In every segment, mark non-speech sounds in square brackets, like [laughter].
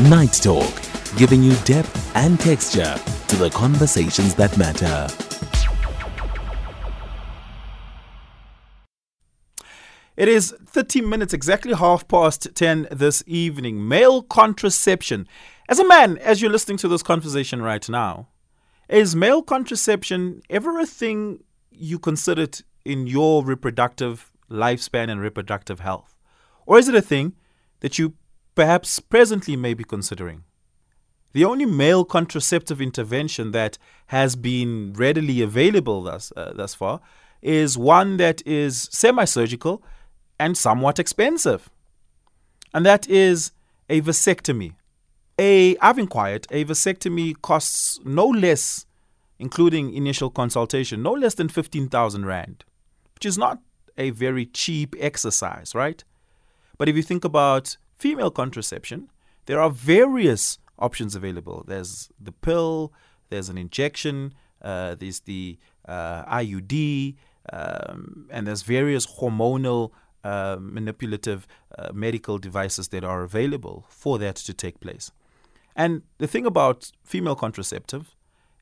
Night Talk, giving you depth and texture to the conversations that matter. It is 30 minutes, exactly half past 10 this evening. Male contraception. As a man, as you're listening to this conversation right now, is male contraception ever a thing you considered in your reproductive lifespan and reproductive health? Or is it a thing that you perhaps presently may be considering? The only male contraceptive intervention that has been readily available thus, uh, thus far is one that is semi surgical and somewhat expensive. And that is a vasectomy. A, I've inquired, a vasectomy costs no less, including initial consultation, no less than 15,000 Rand, which is not a very cheap exercise, right? But if you think about female contraception, there are various options available. There's the pill, there's an injection, uh, there's the uh, IUD, um, and there's various hormonal uh, manipulative uh, medical devices that are available for that to take place. And the thing about female contraceptive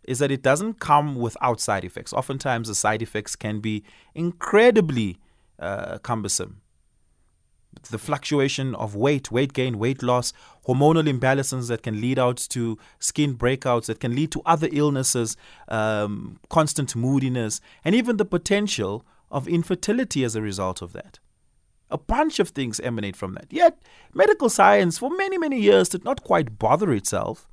is that it doesn't come without side effects. Oftentimes, the side effects can be incredibly uh, cumbersome. The fluctuation of weight, weight gain, weight loss, hormonal imbalances that can lead out to skin breakouts, that can lead to other illnesses, um, constant moodiness, and even the potential of infertility as a result of that. A bunch of things emanate from that. Yet, medical science for many, many years did not quite bother itself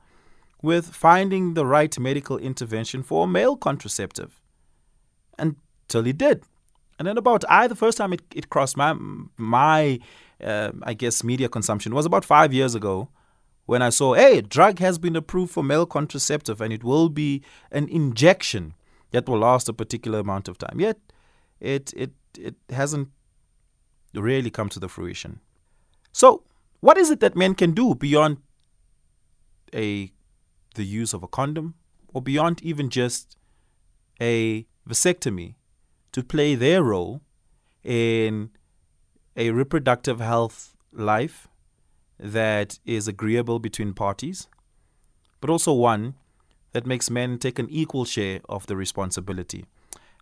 with finding the right medical intervention for a male contraceptive until it did. And then about I the first time it, it crossed my my uh, I guess media consumption was about five years ago when I saw hey drug has been approved for male contraceptive and it will be an injection that will last a particular amount of time. Yet it it it hasn't really come to the fruition. So, what is it that men can do beyond a the use of a condom or beyond even just a vasectomy to play their role in a reproductive health life that is agreeable between parties, but also one that makes men take an equal share of the responsibility.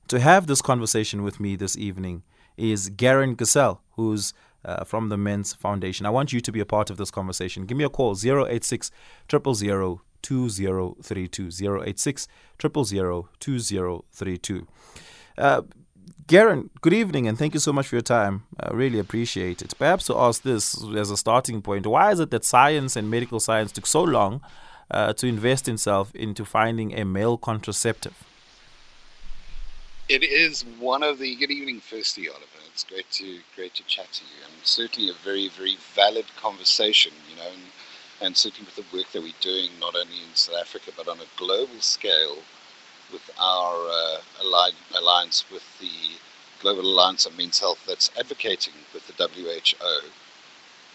To have this conversation with me this evening is Garron Gsell, who's uh, from the Men's Foundation. I want you to be a part of this conversation. Give me a call 086 000 2032. 086 000 2032. Uh, Garron, good evening and thank you so much for your time. I really appreciate it. Perhaps to ask this as a starting point why is it that science and medical science took so long uh, to invest itself into finding a male contraceptive? It is one of the good evening, firstly, Oliver. It's great to great to chat to you, and certainly a very very valid conversation. You know, and, and certainly with the work that we're doing, not only in South Africa but on a global scale, with our uh, alliance with the Global Alliance on Men's Health, that's advocating with the WHO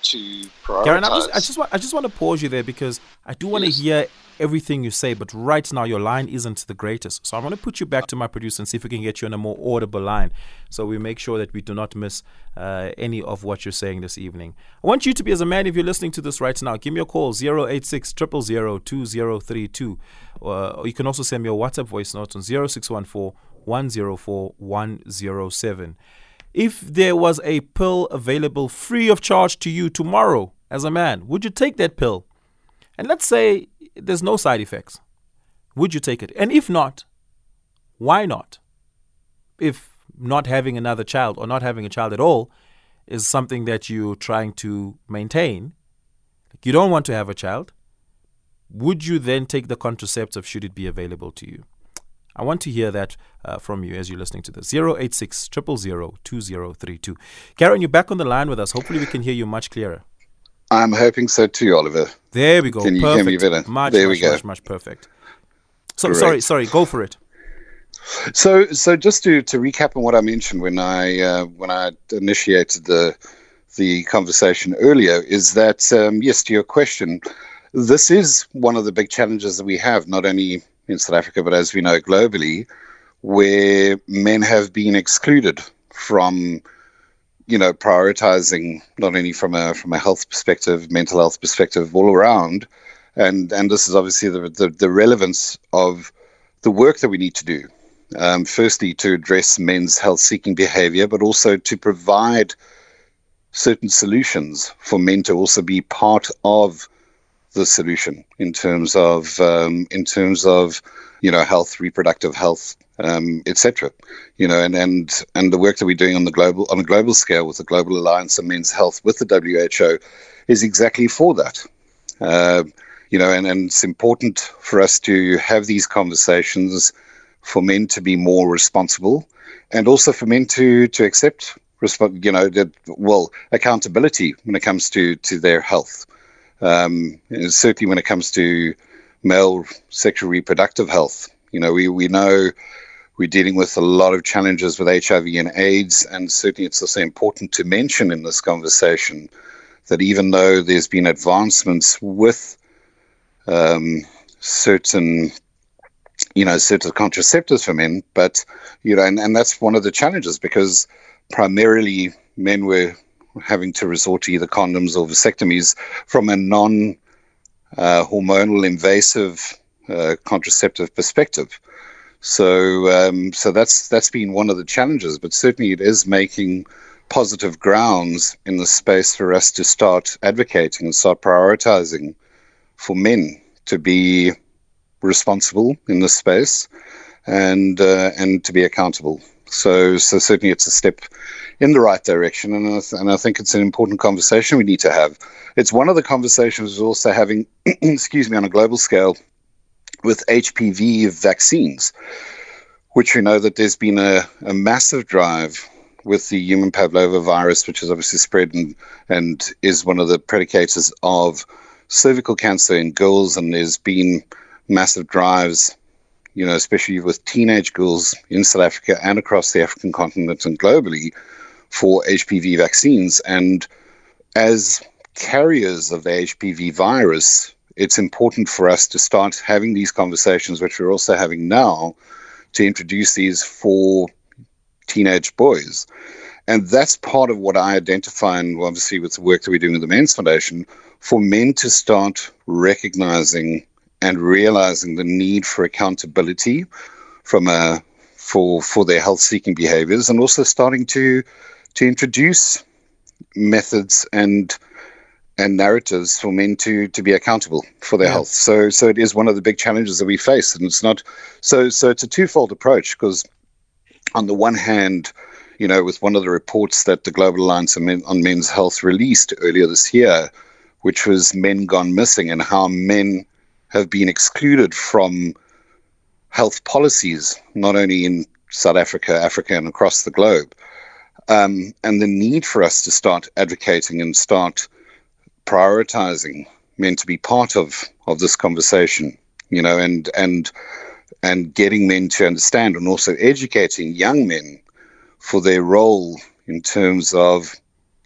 to prioritize. Garron, I just, I just want I just want to pause you there because I do want yes. to hear everything you say, but right now your line isn't the greatest. So I'm going to put you back to my producer and see if we can get you on a more audible line, so we make sure that we do not miss uh, any of what you're saying this evening. I want you to be as a man. If you're listening to this right now, give me a call 086 2032 or you can also send me a WhatsApp voice note on 0614 104 107. If there was a pill available free of charge to you tomorrow as a man, would you take that pill? And let's say there's no side effects. Would you take it? And if not, why not? If not having another child or not having a child at all is something that you're trying to maintain, you don't want to have a child, would you then take the contraceptive should it be available to you? I want to hear that uh, from you as you're listening to this. 086 000 2032. Garron, you're back on the line with us. Hopefully, we can hear you much clearer. I'm hoping so too, Oliver. There we go. Can you perfect. hear me better? Much, there much, we go. Much, much perfect. So sorry, sorry. Go for it. So, so just to, to recap on what I mentioned when I uh, when I initiated the the conversation earlier, is that um, yes, to your question, this is one of the big challenges that we have, not only in South Africa, but as we know globally, where men have been excluded from you know, prioritizing not only from a from a health perspective, mental health perspective, all around, and and this is obviously the the, the relevance of the work that we need to do. Um, firstly, to address men's health-seeking behavior, but also to provide certain solutions for men to also be part of the solution in terms of um, in terms of you know health, reproductive health, um, etc. You know, and and and the work that we're doing on the global on a global scale with the Global Alliance on Men's Health with the WHO is exactly for that. Uh, you know, and, and it's important for us to have these conversations for men to be more responsible and also for men to to accept you know that well accountability when it comes to to their health um, certainly when it comes to male sexual reproductive health you know we we know we're dealing with a lot of challenges with HIV and AIDS, and certainly it's also important to mention in this conversation that even though there's been advancements with um, certain you know certain contraceptives for men but you know and, and that's one of the challenges because primarily men were having to resort to either condoms or vasectomies from a non uh, hormonal invasive uh, contraceptive perspective so, um, so that's that's been one of the challenges, but certainly it is making positive grounds in the space for us to start advocating and start prioritizing for men to be responsible in this space and uh, and to be accountable. So, so certainly it's a step in the right direction, and I, th- and I think it's an important conversation we need to have. It's one of the conversations we're also having, [clears throat] excuse me, on a global scale with HPV vaccines, which we know that there's been a, a massive drive with the human papilloma virus, which is obviously spread and, and is one of the predicators of cervical cancer in girls. And there's been massive drives, you know, especially with teenage girls in South Africa and across the African continent and globally for HPV vaccines. And as carriers of the HPV virus, it's important for us to start having these conversations, which we're also having now, to introduce these for teenage boys. And that's part of what I identify, and obviously with the work that we're doing with the Men's Foundation, for men to start recognizing and realizing the need for accountability from a for for their health seeking behaviors and also starting to to introduce methods and and narratives for men to to be accountable for their yeah. health. So so it is one of the big challenges that we face, and it's not so so it's a twofold approach because on the one hand, you know, with one of the reports that the Global Alliance on, Men, on Men's Health released earlier this year, which was men gone missing and how men have been excluded from health policies, not only in South Africa, Africa, and across the globe. Um, and the need for us to start advocating and start prioritizing men to be part of of this conversation, you know, and and and getting men to understand and also educating young men for their role in terms of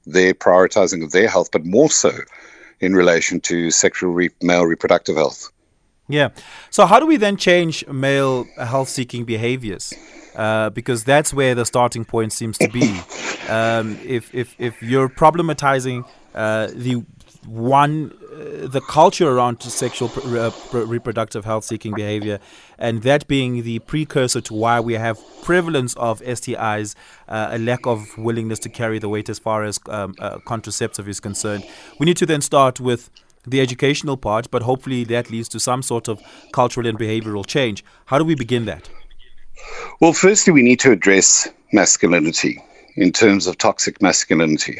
their prioritizing of their health, but more so in relation to sexual re- male reproductive health. Yeah. So, how do we then change male health seeking behaviors? Uh, because that's where the starting point seems to be. Um, if, if, if you're problematizing uh, the one uh, the culture around sexual uh, reproductive health seeking behavior and that being the precursor to why we have prevalence of STIs uh, a lack of willingness to carry the weight as far as um, contraceptive is concerned. We need to then start with the educational part but hopefully that leads to some sort of cultural and behavioral change. How do we begin that well firstly we need to address masculinity in terms of toxic masculinity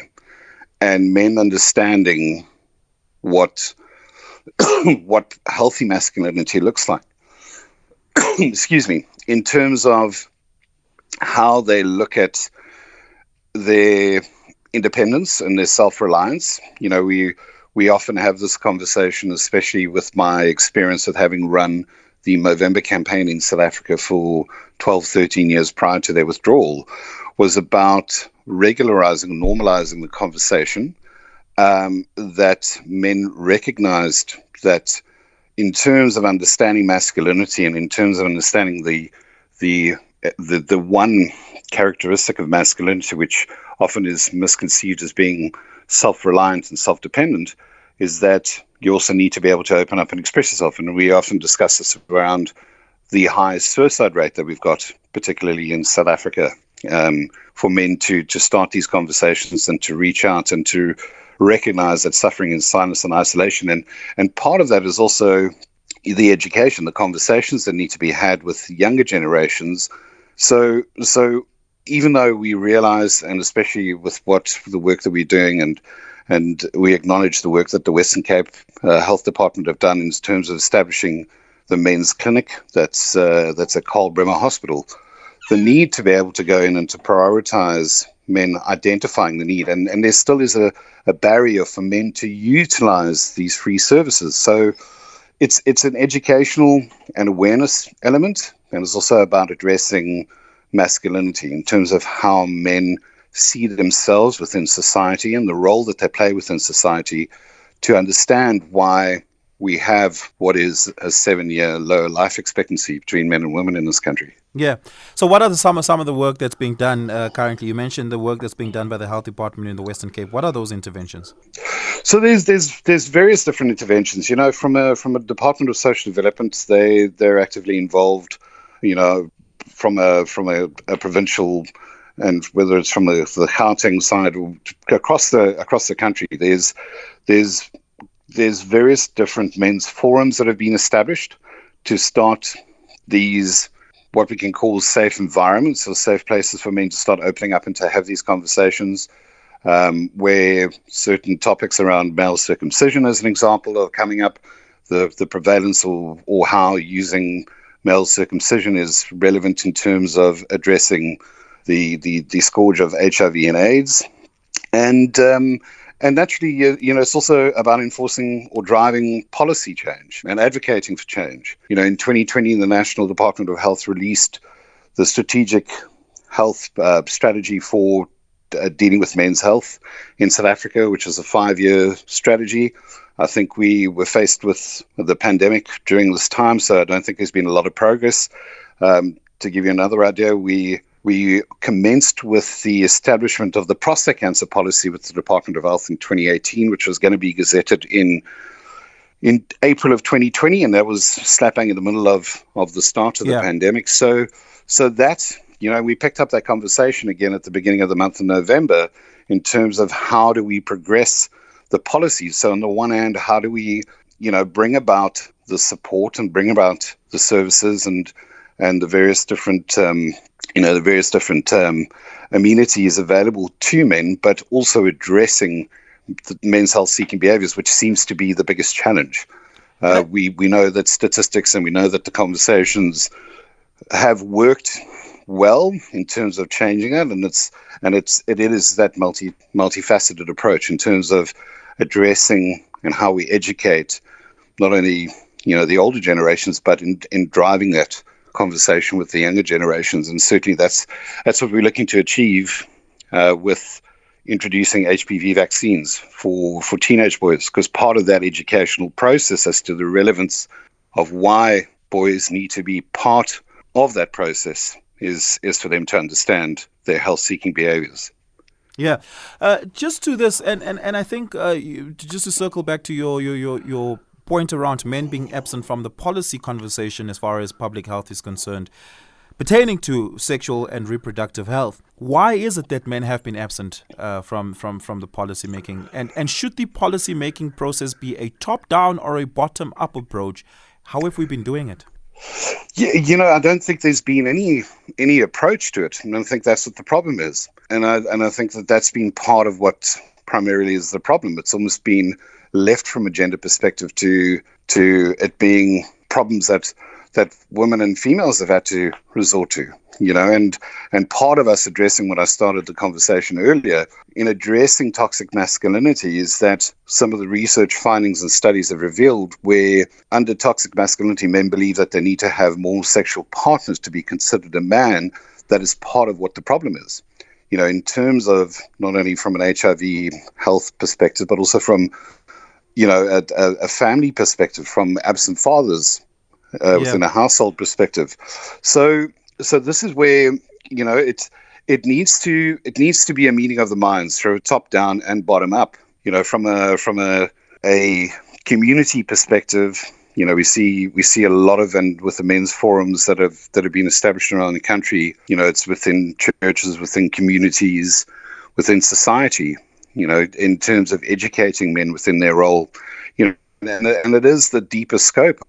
and men understanding what [coughs] what healthy masculinity looks like. [coughs] Excuse me. In terms of how they look at their independence and their self-reliance, you know, we we often have this conversation, especially with my experience of having run the Movember campaign in South Africa for 12, 13 years prior to their withdrawal, was about regularizing, normalizing the conversation um, that men recognized that in terms of understanding masculinity and in terms of understanding the the the, the one characteristic of masculinity which often is misconceived as being self-reliant and self-dependent is that you also need to be able to open up and express yourself. And we often discuss this around the high suicide rate that we've got, particularly in South Africa, um, for men to to start these conversations and to reach out and to recognize that suffering in silence and isolation. And and part of that is also the education, the conversations that need to be had with younger generations. So so even though we realize, and especially with what the work that we're doing and and we acknowledge the work that the Western Cape uh, Health Department have done in terms of establishing the men's clinic that's uh, that's at Karl Bremer Hospital. The need to be able to go in and to prioritize men identifying the need, and, and there still is a, a barrier for men to utilize these free services. So it's it's an educational and awareness element, and it's also about addressing masculinity in terms of how men see themselves within society and the role that they play within society to understand why we have what is a seven year low life expectancy between men and women in this country. Yeah. So, what are the, some, of, some of the work that's being done uh, currently? You mentioned the work that's being done by the Health Department in the Western Cape. What are those interventions? So, there's there's there's various different interventions. You know, from a from a Department of Social Development, they they're actively involved. You know, from a from a, a provincial and whether it's from the, the Gauteng side or across the across the country, there's there's there's various different men's forums that have been established to start these what we can call safe environments or safe places for men to start opening up and to have these conversations um, where certain topics around male circumcision as an example are coming up. The, the prevalence or, or how using male circumcision is relevant in terms of addressing the, the, the scourge of HIV and AIDS and um, and naturally, you know, it's also about enforcing or driving policy change and advocating for change. You know, in 2020, the National Department of Health released the strategic health uh, strategy for uh, dealing with men's health in South Africa, which is a five year strategy. I think we were faced with the pandemic during this time, so I don't think there's been a lot of progress. Um, to give you another idea, we we commenced with the establishment of the prostate cancer policy with the Department of Health in 2018, which was going to be gazetted in in April of 2020, and that was slap bang in the middle of of the start of the yeah. pandemic. So, so that you know, we picked up that conversation again at the beginning of the month of November in terms of how do we progress the policies. So, on the one hand, how do we you know bring about the support and bring about the services and and the various different um, you know, the various different um, amenities available to men, but also addressing men's health seeking behaviors, which seems to be the biggest challenge. Uh, we, we know that statistics and we know that the conversations have worked well in terms of changing it, and it's and it's it is that multi multifaceted approach in terms of addressing and how we educate not only you know the older generations, but in in driving that conversation with the younger generations, and certainly that's that's what we're looking to achieve uh, with introducing HPV vaccines for for teenage boys, because part of that educational process as to the relevance of why boys need to be part of that process is is for them to understand their health seeking behaviors. Yeah, uh, just to this, and and, and I think uh, you, just to circle back to your your your, your point around men being absent from the policy conversation as far as public health is concerned pertaining to sexual and reproductive health. Why is it that men have been absent uh, from, from, from the policy making? And, and should the policy making process be a top down or a bottom up approach? How have we been doing it? Yeah, you know, I don't think there's been any any approach to it, and I think that's what the problem is. And I and I think that that's been part of what primarily is the problem. It's almost been left from a gender perspective to to it being problems that that women and females have had to resort to you know and and part of us addressing what i started the conversation earlier in addressing toxic masculinity is that some of the research findings and studies have revealed where under toxic masculinity men believe that they need to have more sexual partners to be considered a man. That is part of what the problem is you know in terms of not only from an hiv health perspective but also from you know, a, a family perspective from absent fathers uh, yeah. within a household perspective. So, so this is where you know it it needs to it needs to be a meeting of the minds, through top down and bottom up. You know, from a from a a community perspective, you know, we see we see a lot of and with the men's forums that have that have been established around the country. You know, it's within churches, within communities, within society. You know, in terms of educating men within their role. You know, and, and it is the deeper scope,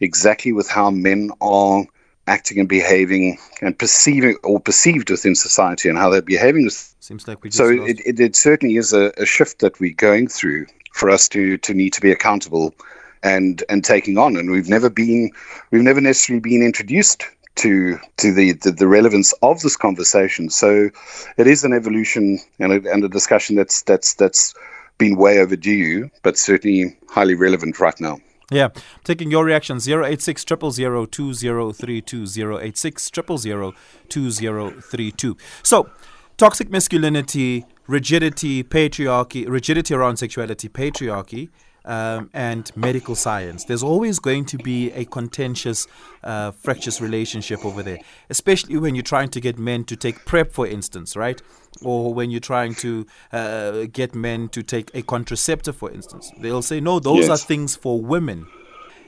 exactly with how men are acting and behaving and perceiving or perceived within society and how they're behaving. Seems like we so it, it, it, certainly is a, a, shift that we're going through for us to to need to be accountable and and taking on. And we've never been we've never necessarily been introduced to to the, the, the relevance of this conversation. So it is an evolution and a, and a discussion that's that's that's been way overdue, but certainly highly relevant right now. Yeah, taking your reaction 086 2032 086 2032. So, toxic masculinity, rigidity, patriarchy, rigidity around sexuality, patriarchy, um, and medical science. There's always going to be a contentious, uh, fractious relationship over there, especially when you're trying to get men to take PrEP, for instance, right? Or when you're trying to uh, get men to take a contraceptive, for instance. They'll say, no, those yes. are things for women.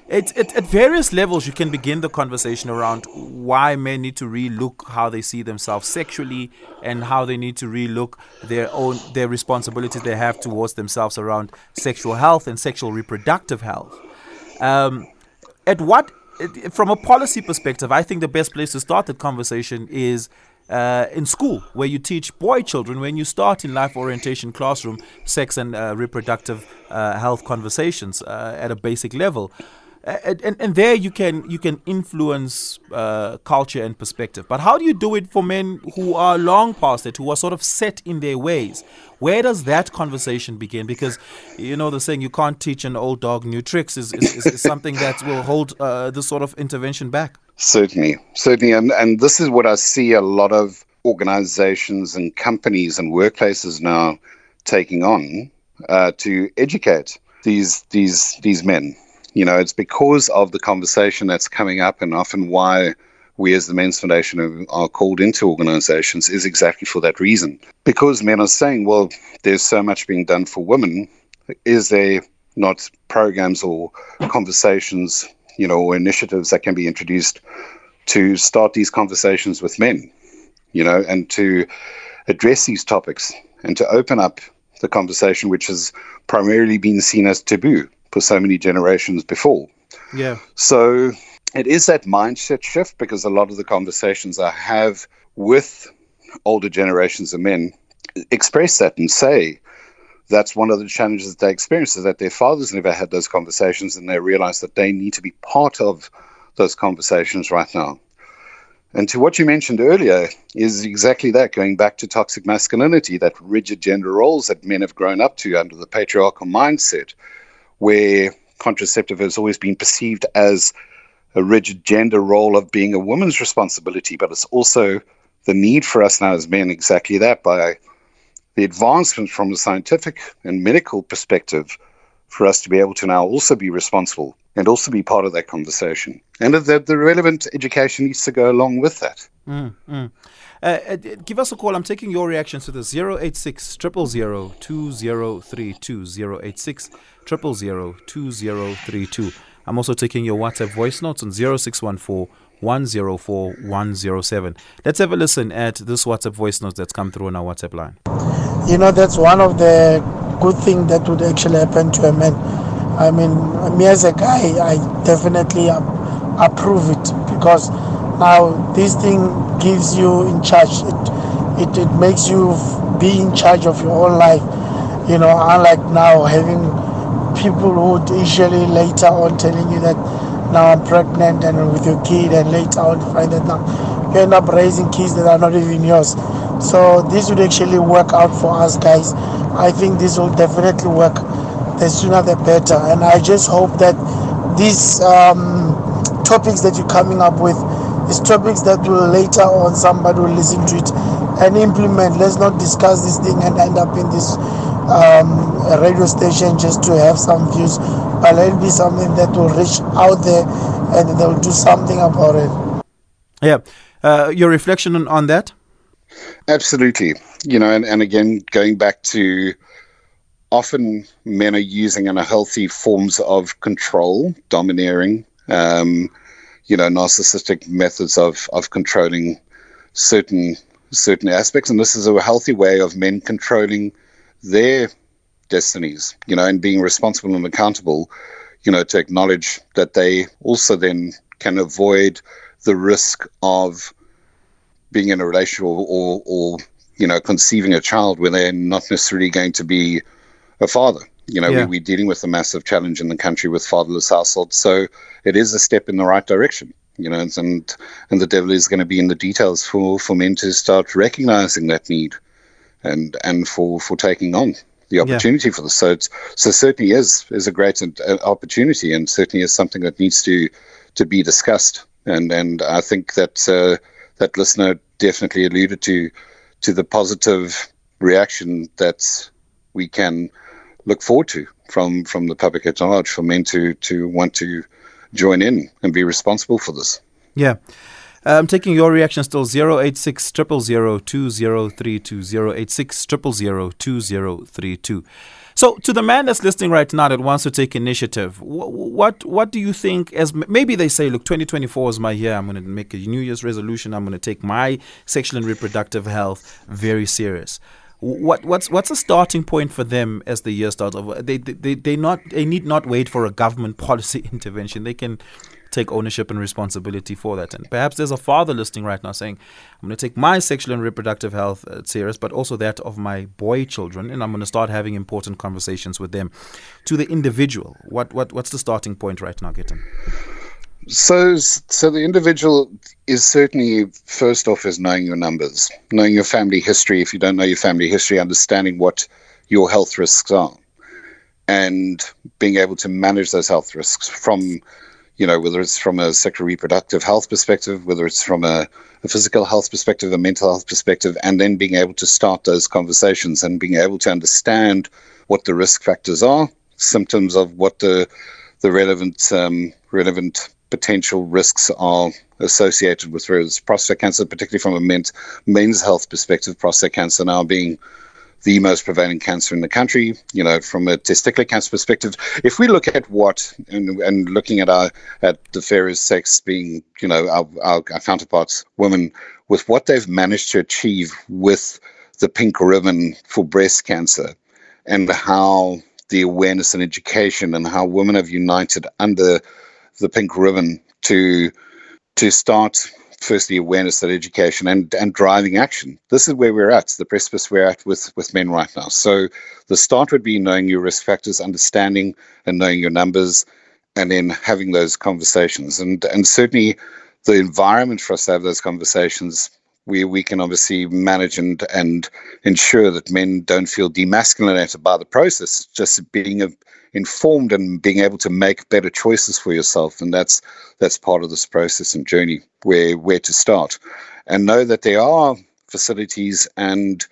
It, it, at various levels, you can begin the conversation around why men need to relook how they see themselves sexually and how they need to relook their own their responsibilities they have towards themselves around sexual health and sexual reproductive health. Um, at what, from a policy perspective, I think the best place to start that conversation is uh, in school, where you teach boy children when you start in life orientation classroom sex and uh, reproductive uh, health conversations uh, at a basic level and, and there you can you can influence uh, culture and perspective. But how do you do it for men who are long past it, who are sort of set in their ways? Where does that conversation begin? Because you know the saying, "You can't teach an old dog new tricks," is, is, is something that will hold uh, this sort of intervention back. Certainly, certainly, and and this is what I see a lot of organizations and companies and workplaces now taking on uh, to educate these these these men you know, it's because of the conversation that's coming up, and often why we as the Men's Foundation are called into organizations is exactly for that reason. Because men are saying, well, there's so much being done for women, is there not programs or conversations, you know, or initiatives that can be introduced to start these conversations with men, you know, and to address these topics and to open up the conversation, which has primarily been seen as taboo for so many generations before. Yeah. So it is that mindset shift because a lot of the conversations I have with older generations of men express that and say that's one of the challenges that they experience is that their fathers never had those conversations and they realize that they need to be part of those conversations right now. And to what you mentioned earlier is exactly that, going back to toxic masculinity, that rigid gender roles that men have grown up to under the patriarchal mindset where contraceptive has always been perceived as a rigid gender role of being a woman's responsibility, but it's also the need for us now as men exactly that by the advancement from a scientific and medical perspective for us to be able to now also be responsible and also be part of that conversation. And the, the relevant education needs to go along with that. Mm, mm. Uh, uh, give us a call. I'm taking your reactions to the 086 000 2032. 086 000 2032. I'm also taking your WhatsApp voice notes on 0614 104 107. Let's have a listen at this WhatsApp voice note that's come through on our WhatsApp line. You know, that's one of the good things that would actually happen to a man. I mean, me as a guy, I definitely approve it because now this thing gives you in charge. It, it, it makes you be in charge of your own life. You know, unlike now having people who usually later on telling you that now I'm pregnant and with your kid and later on find that now you end up raising kids that are not even yours. So this would actually work out for us guys. I think this will definitely work. The sooner the better. And I just hope that these um, topics that you're coming up with is topics that will later on somebody will listen to it and implement. Let's not discuss this thing and end up in this um, radio station just to have some views, but let it be something that will reach out there and they'll do something about it. Yeah. Uh, your reflection on, on that? Absolutely. You know, and, and again, going back to often men are using unhealthy forms of control, domineering, um, you know, narcissistic methods of, of controlling certain certain aspects. And this is a healthy way of men controlling their destinies, you know, and being responsible and accountable, you know, to acknowledge that they also then can avoid the risk of being in a relationship or, or, or you know, conceiving a child where they're not necessarily going to be a father. You know, yeah. we, are dealing with a massive challenge in the country with fatherless households. So it is a step in the right direction. You know, and and the devil is going to be in the details for, for men to start recognizing that need, and and for, for taking on the opportunity yeah. for this. So it's, so certainly is is a great uh, opportunity, and certainly is something that needs to to be discussed. And and I think that uh, that listener definitely alluded to to the positive reaction that we can look forward to from from the public at large for men to to want to join in and be responsible for this. Yeah. I'm taking your reaction still 086 2032 086 2032 so, to the man that's listening right now that wants to take initiative, what what, what do you think? As maybe they say, look, 2024 is my year. I'm going to make a New Year's resolution. I'm going to take my sexual and reproductive health very serious. What what's what's a starting point for them as the year starts? They they they not they need not wait for a government [laughs] policy intervention. They can take ownership and responsibility for that. And perhaps there's a father listening right now saying, I'm going to take my sexual and reproductive health uh, serious, but also that of my boy children, and I'm going to start having important conversations with them. To the individual, what, what what's the starting point right now, Gitten? So, so the individual is certainly first off is knowing your numbers, knowing your family history. If you don't know your family history, understanding what your health risks are, and being able to manage those health risks from you know, whether it's from a sexual reproductive health perspective, whether it's from a, a, physical health perspective, a mental health perspective, and then being able to start those conversations and being able to understand what the risk factors are, symptoms of what the the relevant um, relevant potential risks are associated with prostate cancer, particularly from a men's, health perspective, prostate cancer now being the most prevalent cancer in the country. You know, from a testicular cancer perspective, if we look at what and, and looking at our at the various sex being, you know, our, our, our counterparts, women, with what they've managed to achieve with the pink ribbon for breast cancer, and how the awareness and education and how women have united under the pink ribbon to to start firstly awareness and education and and driving action. This is where we're at, the precipice we're at with with men right now. So the start would be knowing your risk factors, understanding and knowing your numbers, and then having those conversations. And and certainly the environment for us to have those conversations we we can obviously manage and and ensure that men don't feel demasculinated by the process. Just being a, informed and being able to make better choices for yourself, and that's that's part of this process and journey where where to start, and know that there are facilities and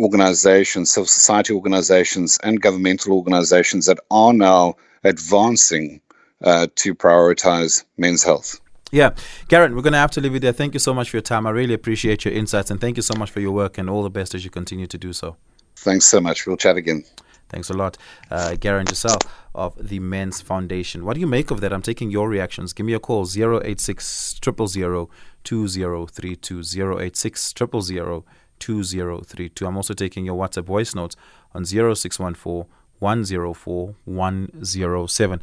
organizations, civil society organizations, and governmental organizations that are now advancing uh, to prioritize men's health. Yeah, Garron, we're going to have to leave it there. Thank you so much for your time. I really appreciate your insights and thank you so much for your work and all the best as you continue to do so. Thanks so much. We'll chat again. Thanks a lot, uh, Garron Gsell of the Men's Foundation. What do you make of that? I'm taking your reactions. Give me a call 086 000 2032 086 000 2032. I'm also taking your WhatsApp voice notes on 0614 104 107.